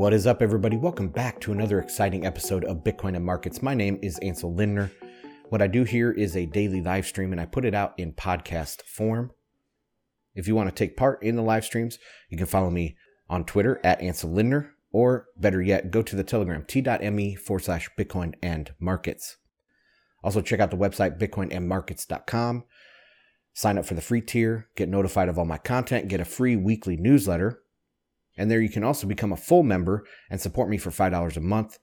What is up, everybody? Welcome back to another exciting episode of Bitcoin and Markets. My name is Ansel Lindner. What I do here is a daily live stream and I put it out in podcast form. If you want to take part in the live streams, you can follow me on Twitter at Ansel Lindner, or better yet, go to the Telegram t.me forward slash Bitcoin and Markets. Also, check out the website bitcoinandmarkets.com. Sign up for the free tier, get notified of all my content, get a free weekly newsletter. And there you can also become a full member and support me for $5 a month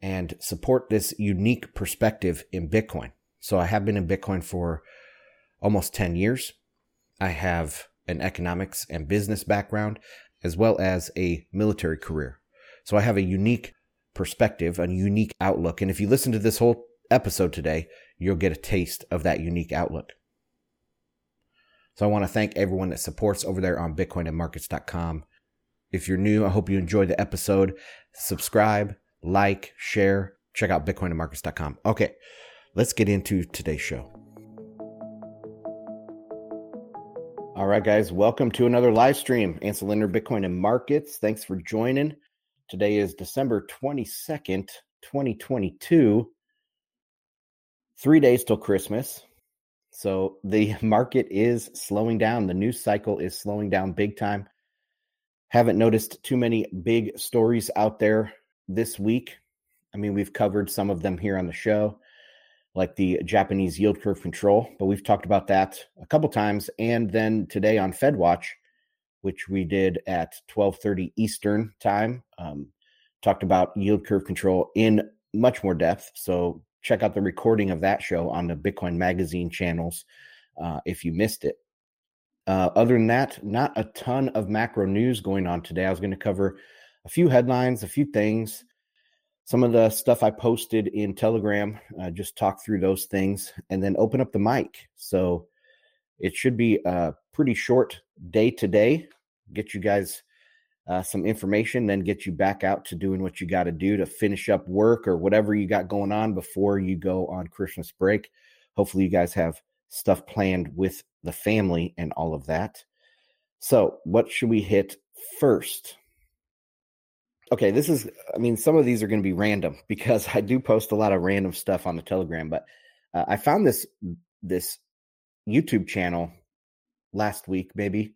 and support this unique perspective in Bitcoin. So I have been in Bitcoin for almost 10 years. I have an economics and business background as well as a military career. So I have a unique perspective, a unique outlook. And if you listen to this whole episode today, you'll get a taste of that unique outlook. So I want to thank everyone that supports over there on bitcoinandmarkets.com. If you're new, I hope you enjoyed the episode. Subscribe, like, share, check out bitcoinandmarkets.com. Okay, let's get into today's show. All right, guys, welcome to another live stream. Ansel Lindner, Bitcoin and Markets. Thanks for joining. Today is December 22nd, 2022. Three days till Christmas. So the market is slowing down. The news cycle is slowing down big time. Haven't noticed too many big stories out there this week. I mean, we've covered some of them here on the show, like the Japanese yield curve control, but we've talked about that a couple times. And then today on FedWatch, which we did at 12:30 Eastern time, um, talked about yield curve control in much more depth. So check out the recording of that show on the Bitcoin Magazine channels uh, if you missed it. Uh, other than that, not a ton of macro news going on today. I was going to cover a few headlines, a few things, some of the stuff I posted in Telegram, uh, just talk through those things, and then open up the mic. So it should be a pretty short day today. Get you guys uh, some information, then get you back out to doing what you got to do to finish up work or whatever you got going on before you go on Christmas break. Hopefully, you guys have stuff planned with the family and all of that. So, what should we hit first? Okay, this is, I mean, some of these are going to be random because I do post a lot of random stuff on the Telegram, but uh, I found this, this YouTube channel last week, maybe.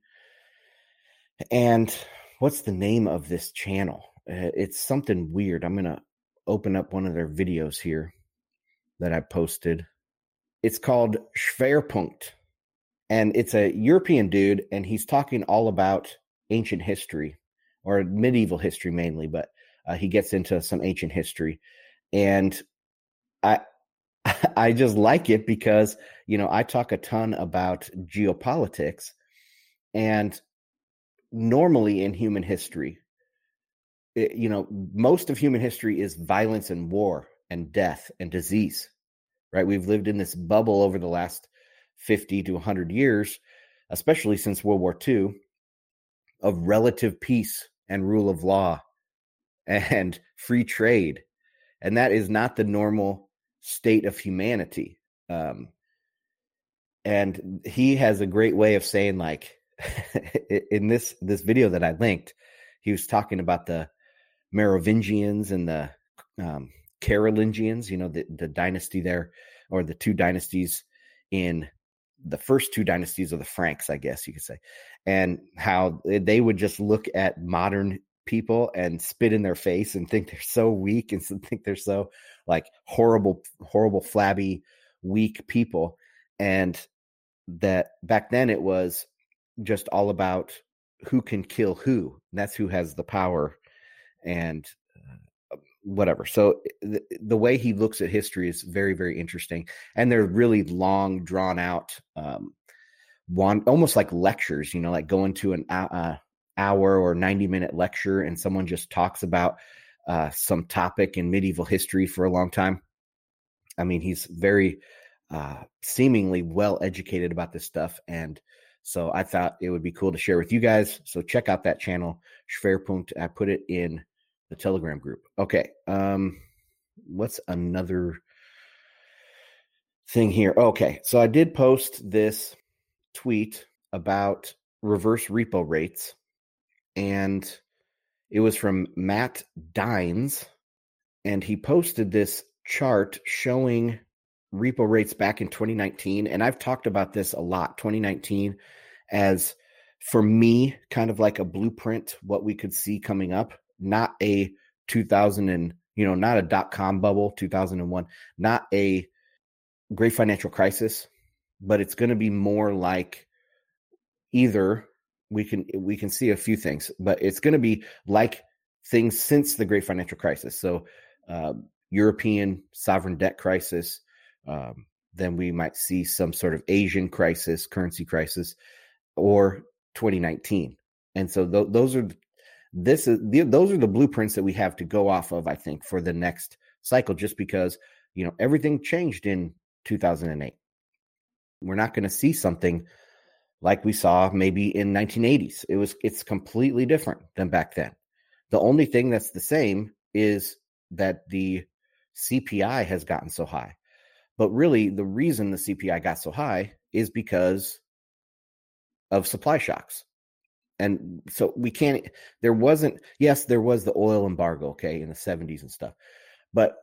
And what's the name of this channel? Uh, it's something weird. I'm going to open up one of their videos here that I posted. It's called Schwerpunkt, and it's a European dude, and he's talking all about ancient history or medieval history mainly, but uh, he gets into some ancient history, and I I just like it because you know I talk a ton about geopolitics, and normally in human history, it, you know, most of human history is violence and war and death and disease, right? We've lived in this bubble over the last 50 to 100 years, especially since World War II, of relative peace and rule of law and free trade. And that is not the normal state of humanity. Um, and he has a great way of saying, like, in this this video that I linked, he was talking about the Merovingians and the um, Carolingians. You know, the the dynasty there, or the two dynasties in the first two dynasties of the Franks, I guess you could say, and how they would just look at modern people and spit in their face and think they're so weak and think they're so like horrible, horrible, flabby, weak people. And that back then it was just all about who can kill who. That's who has the power and whatever. So the, the, way he looks at history is very, very interesting. And they're really long, drawn out, um, one almost like lectures, you know, like going to an uh, hour or 90 minute lecture and someone just talks about uh, some topic in medieval history for a long time. I mean, he's very uh, seemingly well educated about this stuff. And so I thought it would be cool to share with you guys. So check out that channel, Schwerpunkt. I put it in the Telegram group. Okay. Um, what's another thing here? Okay. So I did post this tweet about reverse repo rates. And It was from Matt Dines, and he posted this chart showing repo rates back in 2019. And I've talked about this a lot 2019 as for me, kind of like a blueprint, what we could see coming up, not a 2000 and, you know, not a dot com bubble, 2001, not a great financial crisis, but it's going to be more like either we can we can see a few things, but it's going to be like things since the great financial crisis. So, uh, European sovereign debt crisis, um, then we might see some sort of Asian crisis, currency crisis, or 2019. And so th- those are this is the, those are the blueprints that we have to go off of. I think for the next cycle, just because you know everything changed in 2008. We're not going to see something like we saw maybe in 1980s. It was it's completely different than back then. The only thing that's the same is that the CPI has gotten so high. But really, the reason the CPI got so high is because of supply shocks. And so we can't, there wasn't, yes, there was the oil embargo, okay, in the 70s and stuff, but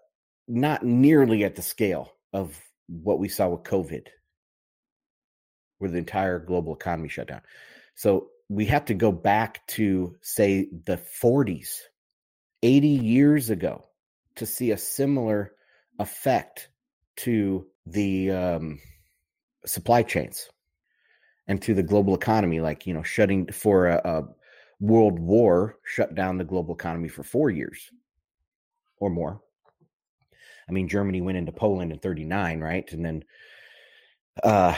not nearly at the scale of what we saw with COVID, where the entire global economy shut down. So we have to go back to, say, the 40s, 80 years ago to see a similar effect to the um, supply chains and to the global economy, like you know, shutting for a, a world war, shut down the global economy for four years or more. I mean, Germany went into Poland in '39, right, and then uh,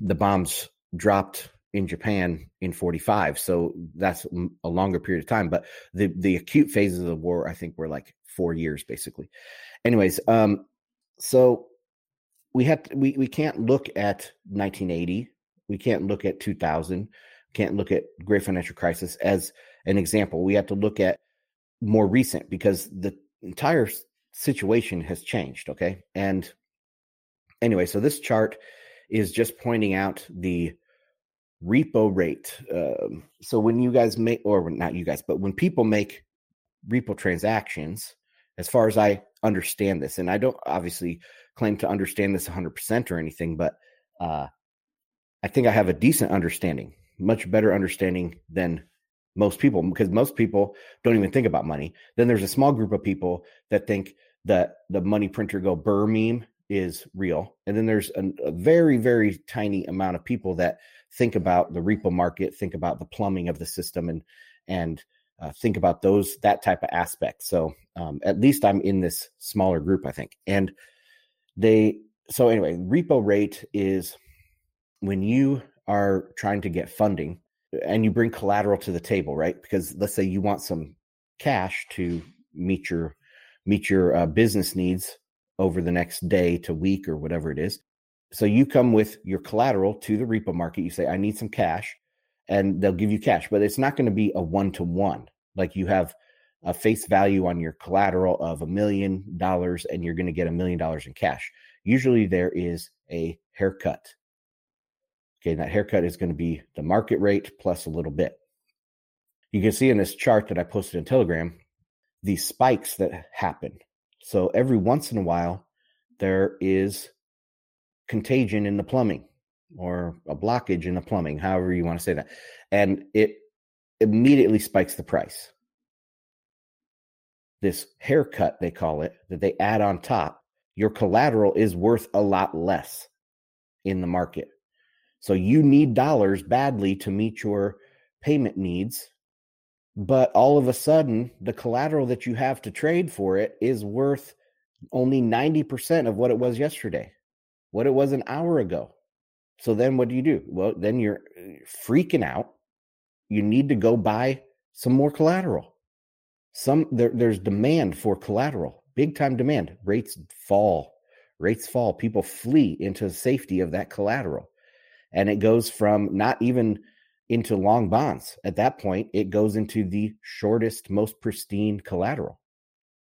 the bombs dropped in Japan in 45. So that's a longer period of time. But the the acute phases of the war, I think, were like four years, basically. Anyways, um, so we have we we can't look at 1980. We can't look at 2000. Can't look at Great Financial Crisis as an example. We have to look at more recent because the entire situation has changed. Okay, and anyway, so this chart is just pointing out the repo rate. Um, so when you guys make, or not you guys, but when people make repo transactions, as far as I understand this, and I don't obviously claim to understand this 100% or anything, but uh, I think I have a decent understanding, much better understanding than most people, because most people don't even think about money. Then there's a small group of people that think that the money printer go burr meme is real. And then there's a, a very, very tiny amount of people that think about the repo market, think about the plumbing of the system, and and uh, think about those that type of aspect. So um, at least I'm in this smaller group, I think. And they so anyway, repo rate is when you are trying to get funding and you bring collateral to the table, right? Because let's say you want some cash to meet your meet your uh, business needs over the next day to week or whatever it is. So you come with your collateral to the repo market. You say, I need some cash, and they'll give you cash, but it's not going to be a one to one. Like you have a face value on your collateral of a million dollars and you're going to get a million dollars in cash. Usually there is a haircut. Okay, that haircut is going to be the market rate plus a little bit. You can see in this chart that I posted in Telegram these spikes that happen. So every once in a while, there is contagion in the plumbing or a blockage in the plumbing, however you want to say that. And it immediately spikes the price. This haircut, they call it, that they add on top, your collateral is worth a lot less in the market. So you need dollars badly to meet your payment needs but all of a sudden the collateral that you have to trade for it is worth only 90% of what it was yesterday what it was an hour ago. So then what do you do? Well then you're uh, freaking out. You need to go buy some more collateral. Some there, there's demand for collateral big time demand. Rates fall rates fall. People flee into the safety of that collateral and it goes from not even into long bonds. At that point, it goes into the shortest, most pristine collateral,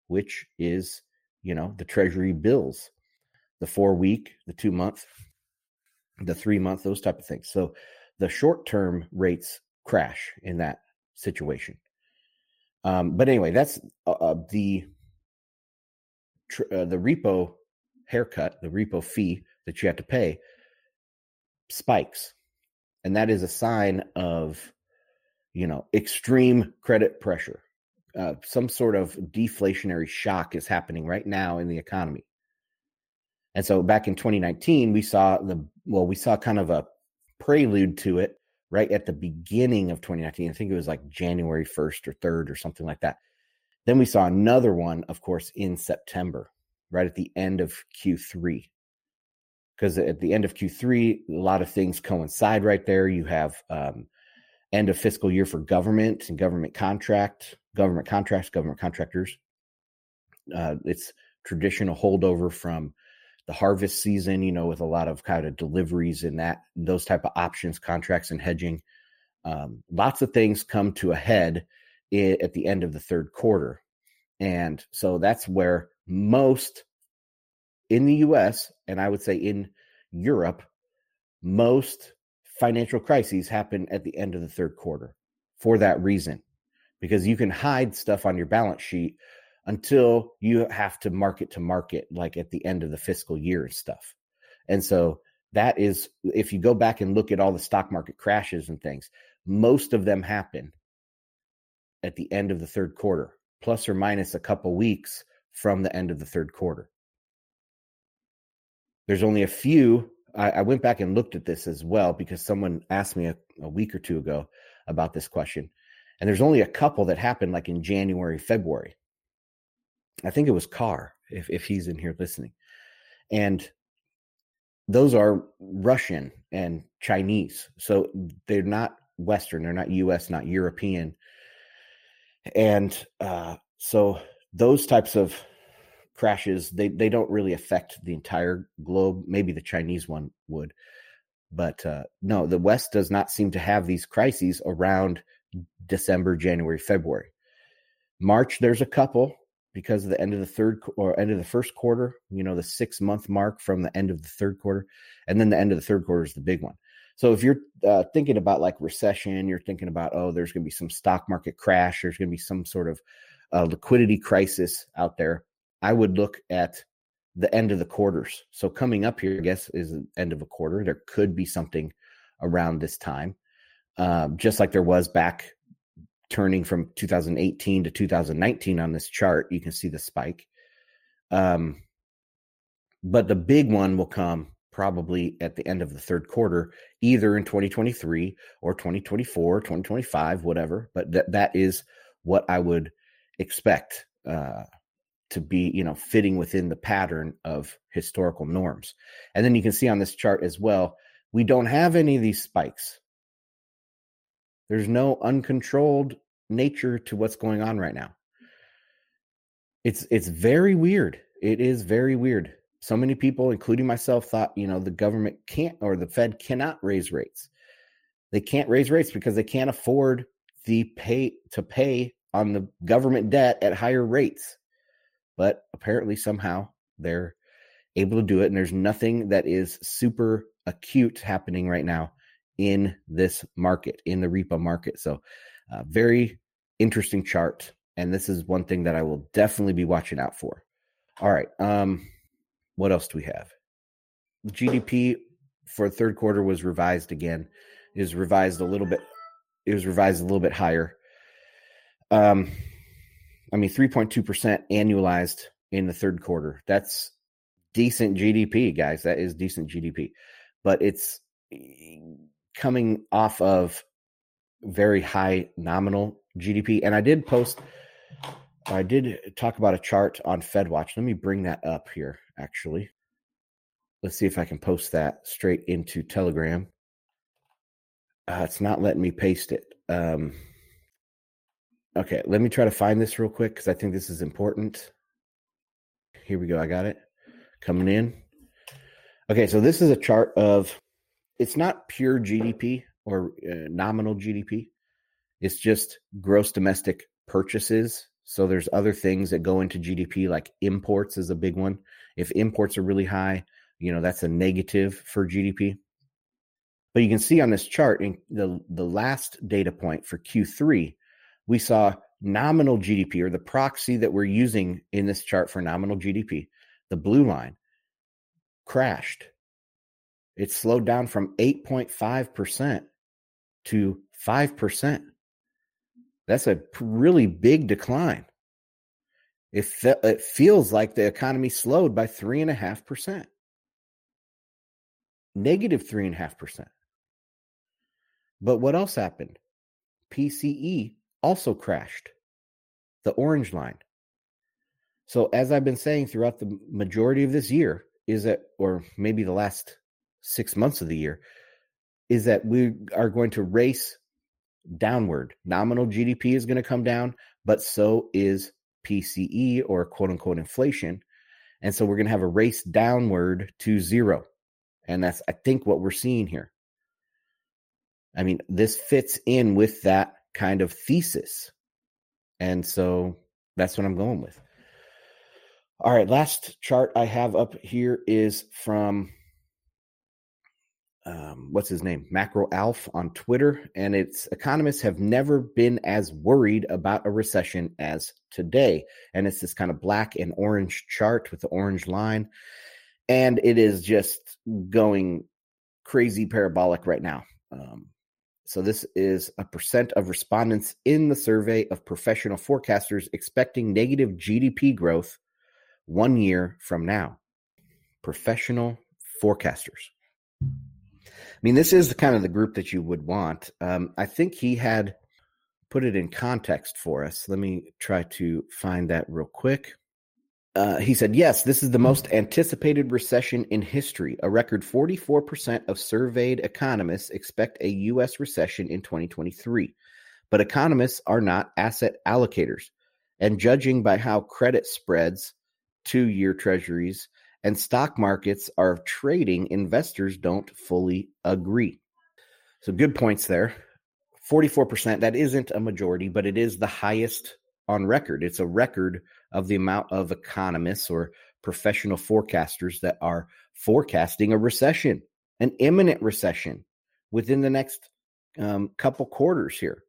which is, you know, the treasury bills, the four week, the two month, the three month, those type of things. So the short term rates crash in that situation. Um, but anyway, that's uh, uh the uh, the repo haircut, the repo fee that you have to pay spikes. And that is a sign of, you know, extreme credit pressure. Uh, some sort of deflationary shock is happening right now in the economy. And so back in 2019, we saw the, well, we saw kind of a prelude to it right at the beginning of 2019. I think it was like January 1st or 3rd or something like that. Then we saw another one, of course, in September, right at the end of Q3. Because at the end of Q3, a lot of things coincide right there. You have um, end of fiscal year for government and government contract, government contracts, government contractors. Uh, it's traditional holdover from the harvest season, you know, with a lot of kind of deliveries and that those type of options, contracts, and hedging. Um, lots of things come to a head at the end of the third quarter. And so that's where most in the US, and I would say in Europe, most financial crises happen at the end of the third quarter for that reason, because you can hide stuff on your balance sheet until you have to market to market, like at the end of the fiscal year and stuff. And so that is, if you go back and look at all the stock market crashes and things, most of them happen at the end of the third quarter, plus or minus a couple weeks from the end of the third quarter. There's only a few. I, I went back and looked at this as well because someone asked me a, a week or two ago about this question. And there's only a couple that happened like in January, February. I think it was Carr, if, if he's in here listening. And those are Russian and Chinese. So they're not Western, they're not US, not European and uh, so those types of crashes they they don't really affect the entire globe maybe the chinese one would but uh, no the west does not seem to have these crises around december january february march there's a couple because of the end of the third or end of the first quarter you know the six month mark from the end of the third quarter and then the end of the third quarter is the big one so if you're uh, thinking about like recession, you're thinking about oh, there's going to be some stock market crash, there's going to be some sort of uh, liquidity crisis out there. I would look at the end of the quarters. So coming up here, I guess, is the end of a quarter. There could be something around this time, um, just like there was back turning from 2018 to 2019 on this chart. You can see the spike. Um, but the big one will come probably at the end of the third quarter, either in 2023 or 2024, 2025, whatever. But that that is what I would expect uh, to be, you know, fitting within the pattern of historical norms. And then you can see on this chart as well, we don't have any of these spikes. There's no uncontrolled nature to what's going on right now. It's it's very weird. It is very weird so many people, including myself, thought, you know, the government can't or the Fed cannot raise rates. They can't raise rates because they can't afford the pay to pay on the government debt at higher rates. But apparently somehow they're able to do it. And there's nothing that is super acute happening right now in this market, in the repo market. So, uh, very interesting chart. And this is one thing that I will definitely be watching out for. All right. Um, what else do we have? GDP for third quarter was revised again. Is revised a little bit. It was revised a little bit higher. Um, I mean, three point two percent annualized in the third quarter. That's decent GDP, guys. That is decent GDP, but it's eh, coming off of very high nominal GDP. And I did post I did talk about a chart on FedWatch. Let me bring that up here, actually. Let's see if I can post that straight into Telegram. Uh, it's not letting me paste it. Um, okay, let me try to find this real quick because I think this is important. Here we go. I got it coming in. Okay, so this is a chart of it's not pure GDP or uh, nominal GDP. It's just gross domestic purchases so there's other things that go into GDP, like imports is a big one. If imports are really high, you know, that's a negative for GDP. But you can see on this chart in the, the last data point for Q3, we saw nominal GDP or the proxy that we're using in this chart for nominal GDP, the blue line, crashed. It slowed down from 8.5% to 5%. That's a really big decline. It, fe- it feels like the economy slowed by 3.5%, negative 3.5%. But what else happened? PCE also crashed, the orange line. So, as I've been saying throughout the majority of this year, is that, or maybe the last six months of the year, is that we are going to race downward. Nominal GDP is going to come down, but so is PCE or quote unquote inflation. And so we're going to have a race downward to zero. And that's, I think, what we're seeing here. I mean, this fits in with that kind of thesis. And so that's what I'm going with. All right, last chart I have up here is from um, what's his name? Macro Alf on Twitter. And its economists have never been as worried about a recession as today. And it's this kind of black and orange chart with the orange line. And it is just going crazy parabolic right now. Um, so, this is a percent of respondents in the survey of professional forecasters expecting negative GDP growth one year from now. Professional forecasters. I mean, this is the kind of the group that you would want. Um, I think he had put it in context for us. Let me try to find that real quick. Uh, he said, Yes, this is the most anticipated recession in history. A record 44% of surveyed economists expect a U.S. recession in 2023. But economists are not asset allocators. And judging by how credit spreads, two year treasuries, and stock markets are trading, investors don't fully agree. So, good points there. 44%, that isn't a majority, but it is the highest on record. It's a record of the amount of economists or professional forecasters that are forecasting a recession, an imminent recession within the next um, couple quarters here.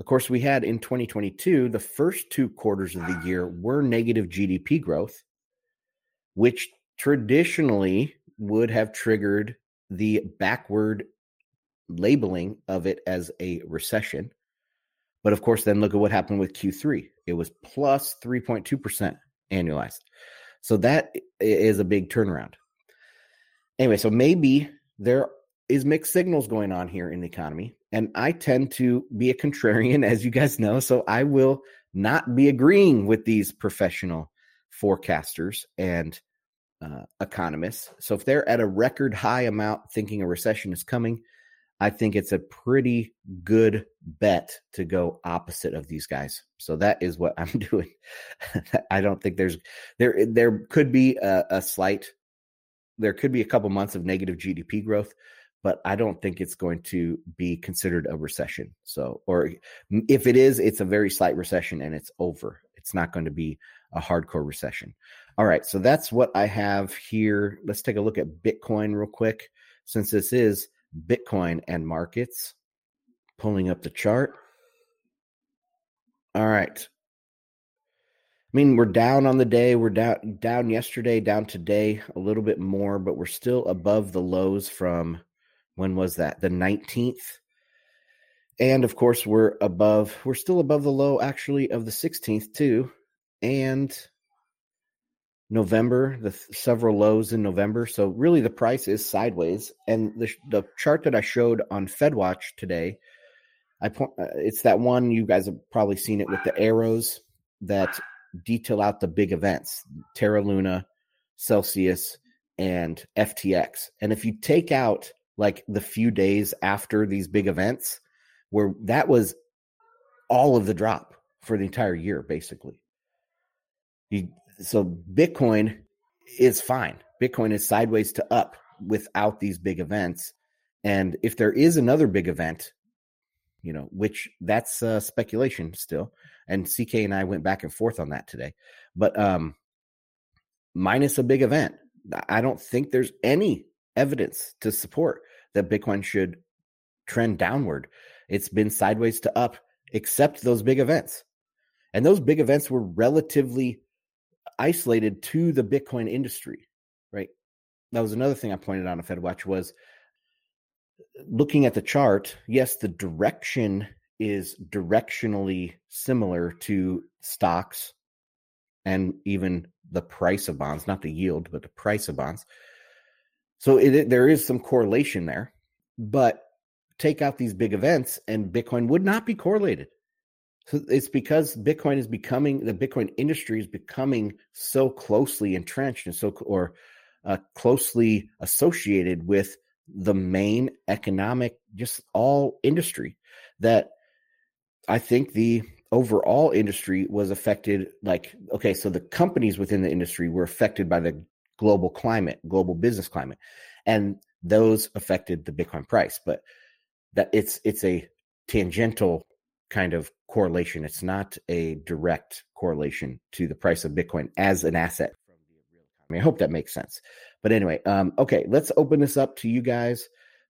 Of course, we had in 2022, the first two quarters of the year were negative GDP growth which traditionally would have triggered the backward labeling of it as a recession. But of course, then look at what happened with Q3. It was plus 3.2% annualized. So that is a big turnaround. Anyway, so maybe there is mixed signals going on here in the economy. And I tend to be a contrarian, as you guys know. So I will not be agreeing with these professional forecasters and uh, economists. So if they're at a record high amount thinking a recession is coming, I think it's a pretty good bet to go opposite of these guys. So that is what I'm doing. I don't think there's there there could be a, a slight there could be a couple months of negative GDP growth, but I don't think it's going to be considered a recession. So, or if it is, it's a very slight recession and it's over. It's not going to be a hardcore recession. All right, so that's what I have here. Let's take a look at Bitcoin real quick, since this is Bitcoin and markets. Pulling up the chart. All right. I mean, we're down on the day. We're down down yesterday, down today a little bit more, but we're still above the lows from when was that? The 19th. And of course, we're above, we're still above the low actually of the 16th too and November, the several lows in November. So really, the price is sideways. And the the chart that I showed on FedWatch today, I point. Uh, it's that one you guys have probably seen it with the arrows that detail out the big events: Terra Luna, Celsius, and FTX. And if you take out like the few days after these big events, where that was all of the drop for the entire year, basically. You, so Bitcoin is fine. Bitcoin is sideways to up without these big events. And if there is another big event, you know, which that's uh, speculation still. And CK and I went back and forth on that today. But um, minus a big event, I don't think there's any evidence to support that Bitcoin should trend downward. It's been sideways to up, except those big events. And those big events were relatively isolated to the Bitcoin industry, right? That was another thing I pointed out on FedWatch was looking at the chart. Yes, the direction is directionally similar to stocks and even the price of bonds, not the yield, but the price of bonds. So it, there is some correlation there, but take out these big events and Bitcoin would not be correlated. So it's because Bitcoin is becoming the Bitcoin industry is becoming so closely entrenched and so or uh, closely associated with the main economic, just all industry that I think the overall industry was affected. Like, okay, so the companies within the industry were affected by the global climate, global business climate, and those affected the Bitcoin price. But that it's it's a tangential kind of correlation. It's not a direct correlation to the price of Bitcoin as an asset. I hope that makes sense. But anyway, um, okay, let's open this up to you guys.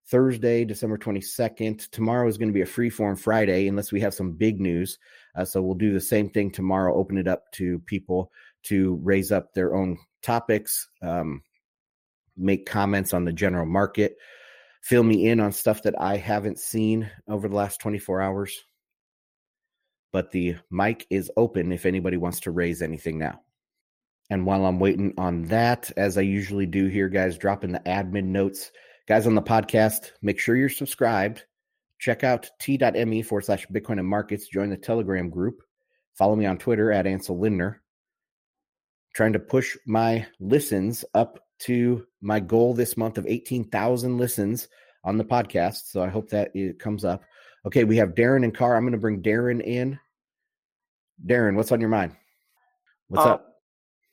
Thursday, December 22nd. Tomorrow is going to be a free form Friday, unless we have some big news. Uh, so we'll do the same thing tomorrow, open it up to people to raise up their own topics, um, make comments on the general market, fill me in on stuff that I haven't seen over the last 24 hours but the mic is open if anybody wants to raise anything now. And while I'm waiting on that, as I usually do here, guys, drop in the admin notes. Guys on the podcast, make sure you're subscribed. Check out t.me forward slash Bitcoin and markets. Join the Telegram group. Follow me on Twitter at Ansel Lindner. Trying to push my listens up to my goal this month of 18,000 listens on the podcast. So I hope that it comes up. Okay, we have Darren and Carr. I'm going to bring Darren in Darren, what's on your mind? What's uh, up?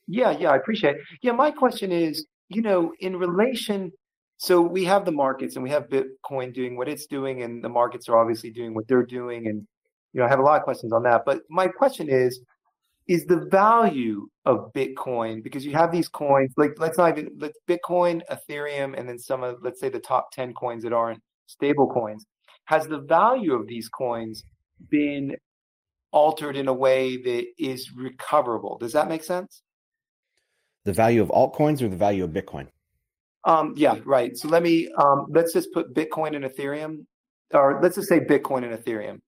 Yeah, yeah, I appreciate it. Yeah, my question is, you know, in relation, so we have the markets and we have Bitcoin doing what it's doing, and the markets are obviously doing what they're doing. And, you know, I have a lot of questions on that. But my question is, is the value of Bitcoin, because you have these coins, like let's not even, let's Bitcoin, Ethereum, and then some of, let's say the top 10 coins that aren't stable coins, has the value of these coins been altered in a way that is recoverable. Does that make sense? The value of altcoins or the value of Bitcoin? Um, yeah, right. So let me um, let's just put Bitcoin and Ethereum, or let's just say Bitcoin and Ethereum.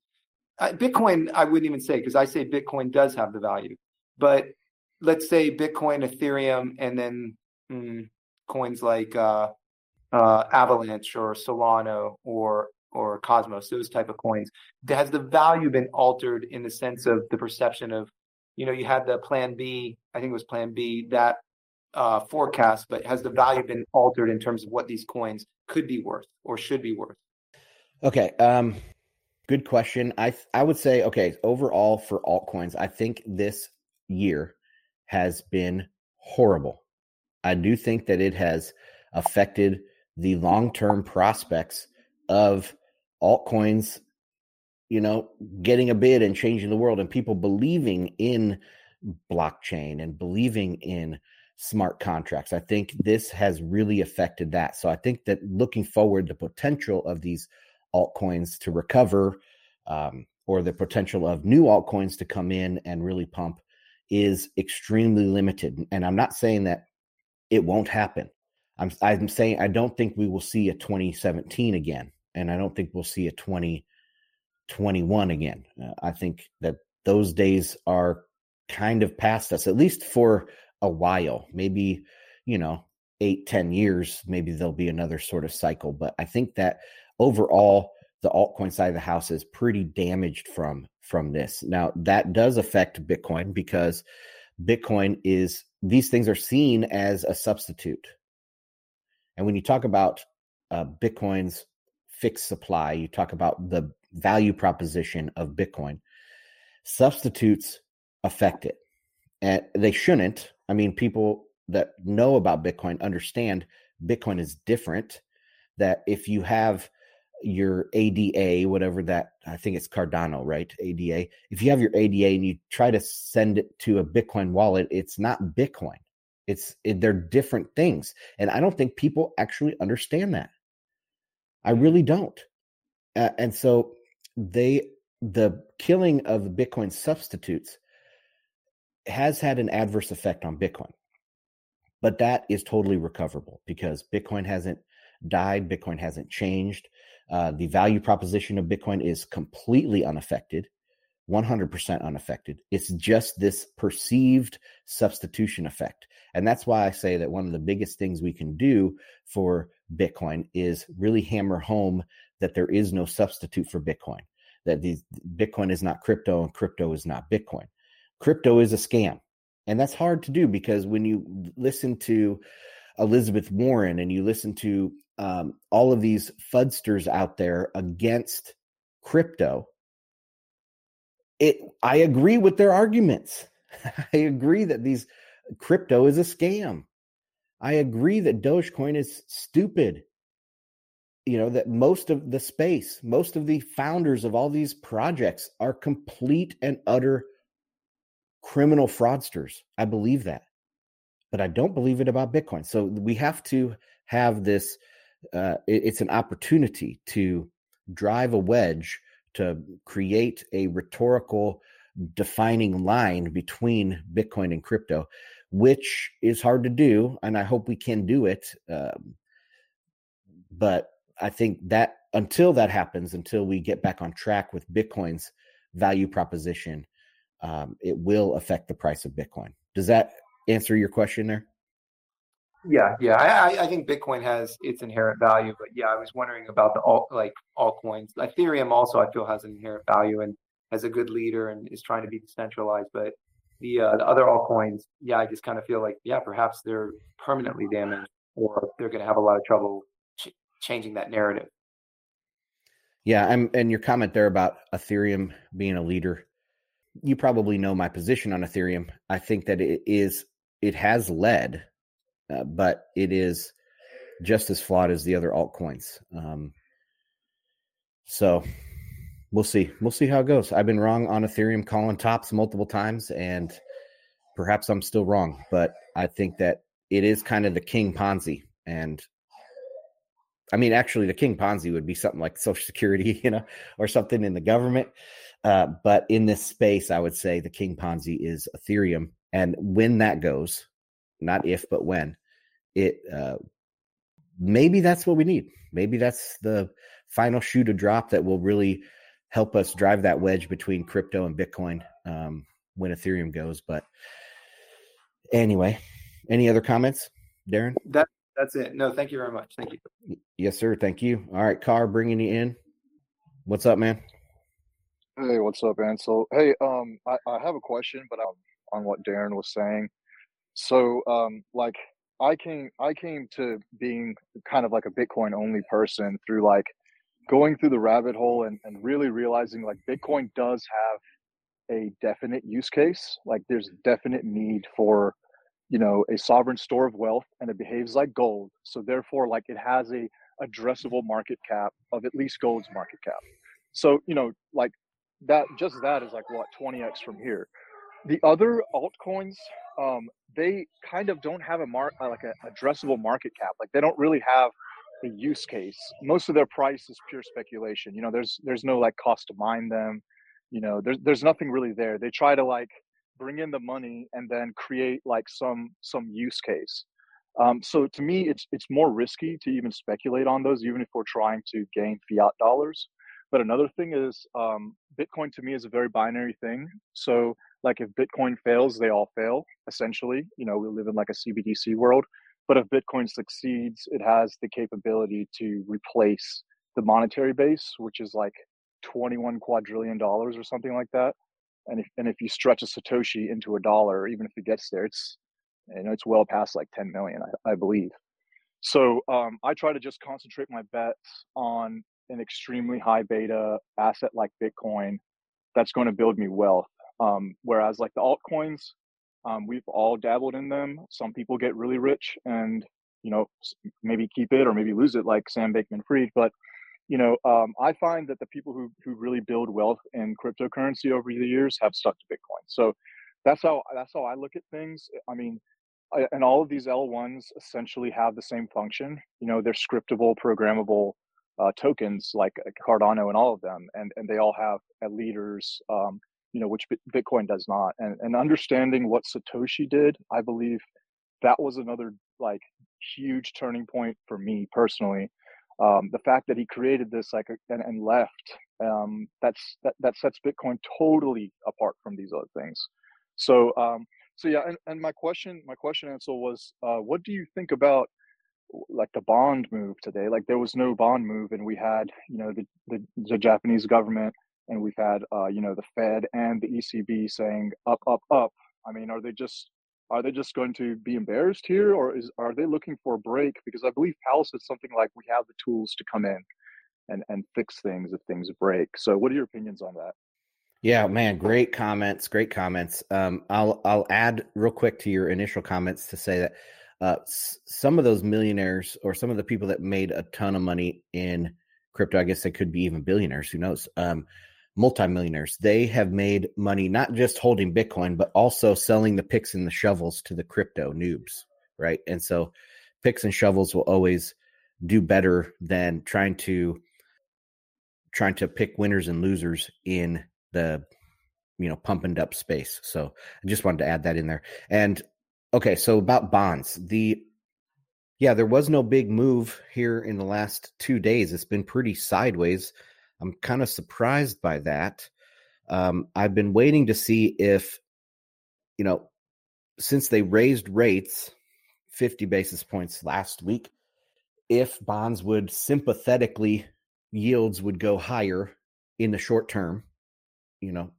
Uh, Bitcoin, I wouldn't even say because I say Bitcoin does have the value, but let's say Bitcoin, Ethereum, and then mm, coins like uh, uh, Avalanche or Solana or or Cosmos, those type of coins, has the value been altered in the sense of the perception of, you know, you had the Plan B, I think it was Plan B, that uh, forecast, but has the value been altered in terms of what these coins could be worth or should be worth? Okay, um, good question. I I would say okay overall for altcoins, I think this year has been horrible. I do think that it has affected the long term prospects of altcoins, you know, getting a bid and changing the world and people believing in blockchain and believing in smart contracts. I think this has really affected that. So I think that looking forward, the potential of these altcoins to recover um, or the potential of new altcoins to come in and really pump is extremely limited. And I'm not saying that it won't happen. I'm I'm saying I don't think we will see a 2017 again and I don't think we'll see a 2021 again. Uh, I think that those days are kind of past us, at least for a while. Maybe, you know, eight, ten years, maybe there'll be another sort of cycle. But I think that overall, the altcoin side of the house is pretty damaged from from this. Now that does affect Bitcoin because Bitcoin is these things are seen as a substitute. And when you talk about uh, Bitcoin's fixed supply, you talk about the value proposition of Bitcoin. Substitutes affect it. And they shouldn't. I mean, people that know about Bitcoin understand Bitcoin is different. That if you have your ADA, whatever that, I think it's Cardano, right? ADA. If you have your ADA and you try to send it to a Bitcoin wallet, it's not Bitcoin. It's it, they're different things, and I don't think people actually understand that. I really don't. Uh, and so they the killing of Bitcoin substitutes has had an adverse effect on Bitcoin. But that is totally recoverable because Bitcoin hasn't died, Bitcoin hasn't changed. Uh, the value proposition of Bitcoin is completely unaffected, 100% unaffected. It's just this perceived substitution effect. And that's why I say that one of the biggest things we can do for Bitcoin is really hammer home that there is no substitute for Bitcoin, that the Bitcoin is not crypto and crypto is not Bitcoin. Crypto is a scam. And that's hard to do because when you listen to Elizabeth Warren and you listen to um, all of these fudsters out there against crypto, it I agree with their arguments. I agree that these crypto is a scam. I agree that Dogecoin is stupid. You know, that most of the space, most of the founders of all these projects are complete and utter criminal fraudsters. I believe that. But I don't believe it about Bitcoin. So we have to have this uh, it, it's an opportunity to drive a wedge to create a rhetorical defining line between Bitcoin and crypto which is hard to do, and I hope we can do it. Um, but I think that until that happens, until we get back on track with Bitcoin's value proposition, um, it will affect the price of Bitcoin. Does that answer your question there? Yeah, yeah. I, I think Bitcoin has its inherent value, but yeah, I was wondering about the alt like altcoins. Ethereum also I feel has an inherent value and has a good leader and is trying to be decentralized, but the uh, the other altcoins, yeah, I just kind of feel like yeah, perhaps they're permanently damaged or they're going to have a lot of trouble ch- changing that narrative. Yeah, I'm, and your comment there about Ethereum being a leader, you probably know my position on Ethereum. I think that it is it has led, uh, but it is just as flawed as the other altcoins. Um, so we'll see. We'll see how it goes. I've been wrong on Ethereum calling tops multiple times, and perhaps I'm still wrong, but I think that it is kind of the king Ponzi. And I mean, actually, the king Ponzi would be something like Social Security, you know, or something in the government. Uh, but in this space, I would say the king Ponzi is Ethereum. And when that goes, not if, but when, it uh, maybe that's what we need. Maybe that's the final shoe to drop that will really help us drive that wedge between crypto and Bitcoin um, when Ethereum goes. But anyway, any other comments, Darren? That that's it. No, thank you very much. Thank you. Yes, sir. Thank you. All right, Carr, bringing you in. What's up, man? Hey, what's up, Ansel? Hey, um, I, I have a question, but um, on what Darren was saying. So, um, like, I came, I came to being kind of like a Bitcoin only person through like going through the rabbit hole and, and really realizing like Bitcoin does have a definite use case. Like there's definite need for, you know, a sovereign store of wealth and it behaves like gold. So therefore, like it has a addressable market cap of at least gold's market cap. So, you know, like that just that is like what 20x from here. The other altcoins, um, they kind of don't have a mark like a addressable market cap. Like they don't really have a use case. Most of their price is pure speculation. You know, there's there's no like cost to mine them. You know, there's there's nothing really there. They try to like bring in the money and then create like some some use case. Um, so to me, it's it's more risky to even speculate on those, even if we're trying to gain fiat dollars. But another thing is, um, Bitcoin to me is a very binary thing. So like if Bitcoin fails, they all fail. Essentially, you know, we live in like a CBDC world. But if Bitcoin succeeds, it has the capability to replace the monetary base, which is like 21 quadrillion dollars or something like that. And if, and if you stretch a Satoshi into a dollar, even if it gets there, it's, you know, it's well past like 10 million, I, I believe. So um, I try to just concentrate my bets on an extremely high beta asset like Bitcoin that's going to build me wealth. Um, whereas like the altcoins, um, we've all dabbled in them. Some people get really rich and you know maybe keep it or maybe lose it, like Sam Bankman-Fried. But you know, um, I find that the people who who really build wealth in cryptocurrency over the years have stuck to Bitcoin. So that's how that's how I look at things. I mean, I, and all of these L1s essentially have the same function. You know, they're scriptable, programmable uh, tokens like Cardano and all of them, and and they all have leaders. Um, you know, which Bitcoin does not. And, and understanding what Satoshi did, I believe that was another like huge turning point for me personally. Um, the fact that he created this like and, and left, um, that's that, that sets Bitcoin totally apart from these other things. So um, so yeah, and, and my question my question Ansel was, uh, what do you think about like the bond move today? Like there was no bond move, and we had you know the the, the Japanese government and we've had uh, you know the Fed and the ECB saying up, up, up. I mean, are they just are they just going to be embarrassed here, or is are they looking for a break? Because I believe Powell said something like, "We have the tools to come in and and fix things if things break." So, what are your opinions on that? Yeah, man, great comments, great comments. Um, I'll I'll add real quick to your initial comments to say that uh, s- some of those millionaires or some of the people that made a ton of money in crypto, I guess they could be even billionaires. Who knows? Um, multimillionaires. They have made money not just holding Bitcoin, but also selling the picks and the shovels to the crypto noobs, right? And so picks and shovels will always do better than trying to trying to pick winners and losers in the you know pump and up space. So I just wanted to add that in there. And okay, so about bonds, the yeah, there was no big move here in the last two days. It's been pretty sideways. I'm kind of surprised by that. Um, I've been waiting to see if, you know, since they raised rates 50 basis points last week, if bonds would sympathetically, yields would go higher in the short term, you know,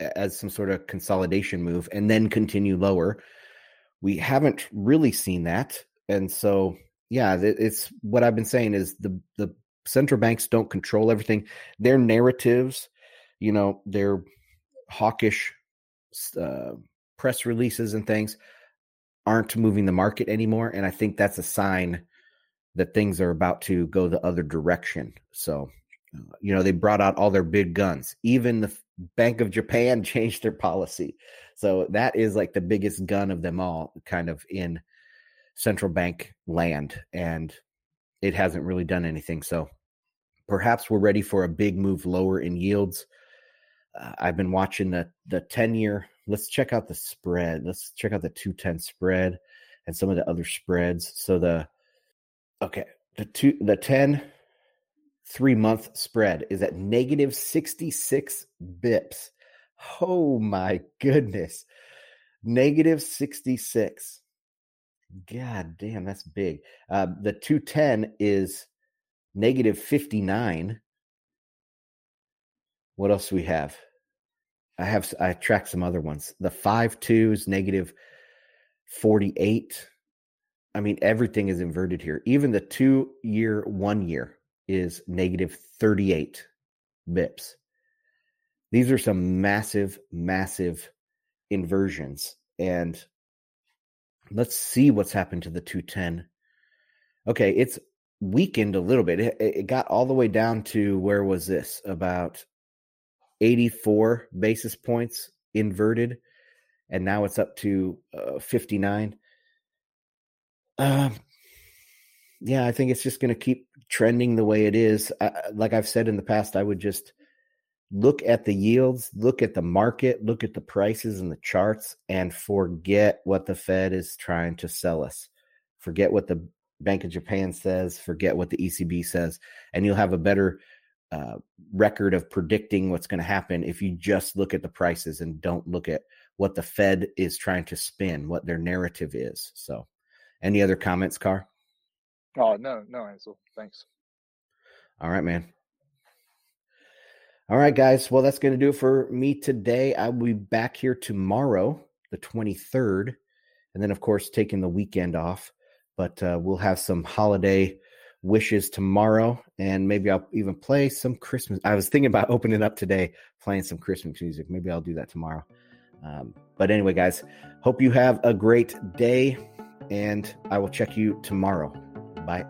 as some sort of consolidation move and then continue lower. We haven't really seen that. And so, yeah, it's what I've been saying is the the central banks don't control everything. Their narratives, you know, their hawkish uh, press releases and things aren't moving the market anymore. And I think that's a sign that things are about to go the other direction. So, uh, you know, they brought out all their big guns. Even the Bank of Japan changed their policy. So that is like the biggest gun of them all, kind of in central bank land. And it hasn't really done anything. So perhaps we're ready for a big move lower in yields. Uh, I've been watching the the 10 year. Let's check out the spread. Let's check out the 210 spread and some of the other spreads. So the okay, the two the 10 3 month spread is at negative 66 bips. Oh my goodness. Negative 66. God damn, that's big. Uh, the 210 is negative 59. What else do we have? I have I tracked some other ones. The five two is negative 48. I mean, everything is inverted here. Even the two year, one year is negative 38 bips. These are some massive, massive inversions. And let's see what's happened to the 210. Okay, it's weakened a little bit. It, it got all the way down to where was this? About 84 basis points inverted, and now it's up to uh, 59. Um, yeah, I think it's just going to keep trending the way it is. Like I've said in the past, I would just look at the yields, look at the market, look at the prices and the charts, and forget what the Fed is trying to sell us. Forget what the Bank of Japan says, forget what the ECB says, and you'll have a better uh, record of predicting what's going to happen if you just look at the prices and don't look at what the Fed is trying to spin, what their narrative is. So, any other comments, Carr? Oh no, no, Ansel. Thanks. All right, man. All right, guys. Well, that's going to do it for me today. I will be back here tomorrow, the 23rd, and then, of course, taking the weekend off but uh, we'll have some holiday wishes tomorrow and maybe i'll even play some christmas i was thinking about opening up today playing some christmas music. Maybe i'll do that tomorrow. Um, but anyway guys hope you have a great day and i will check you tomorrow. Bye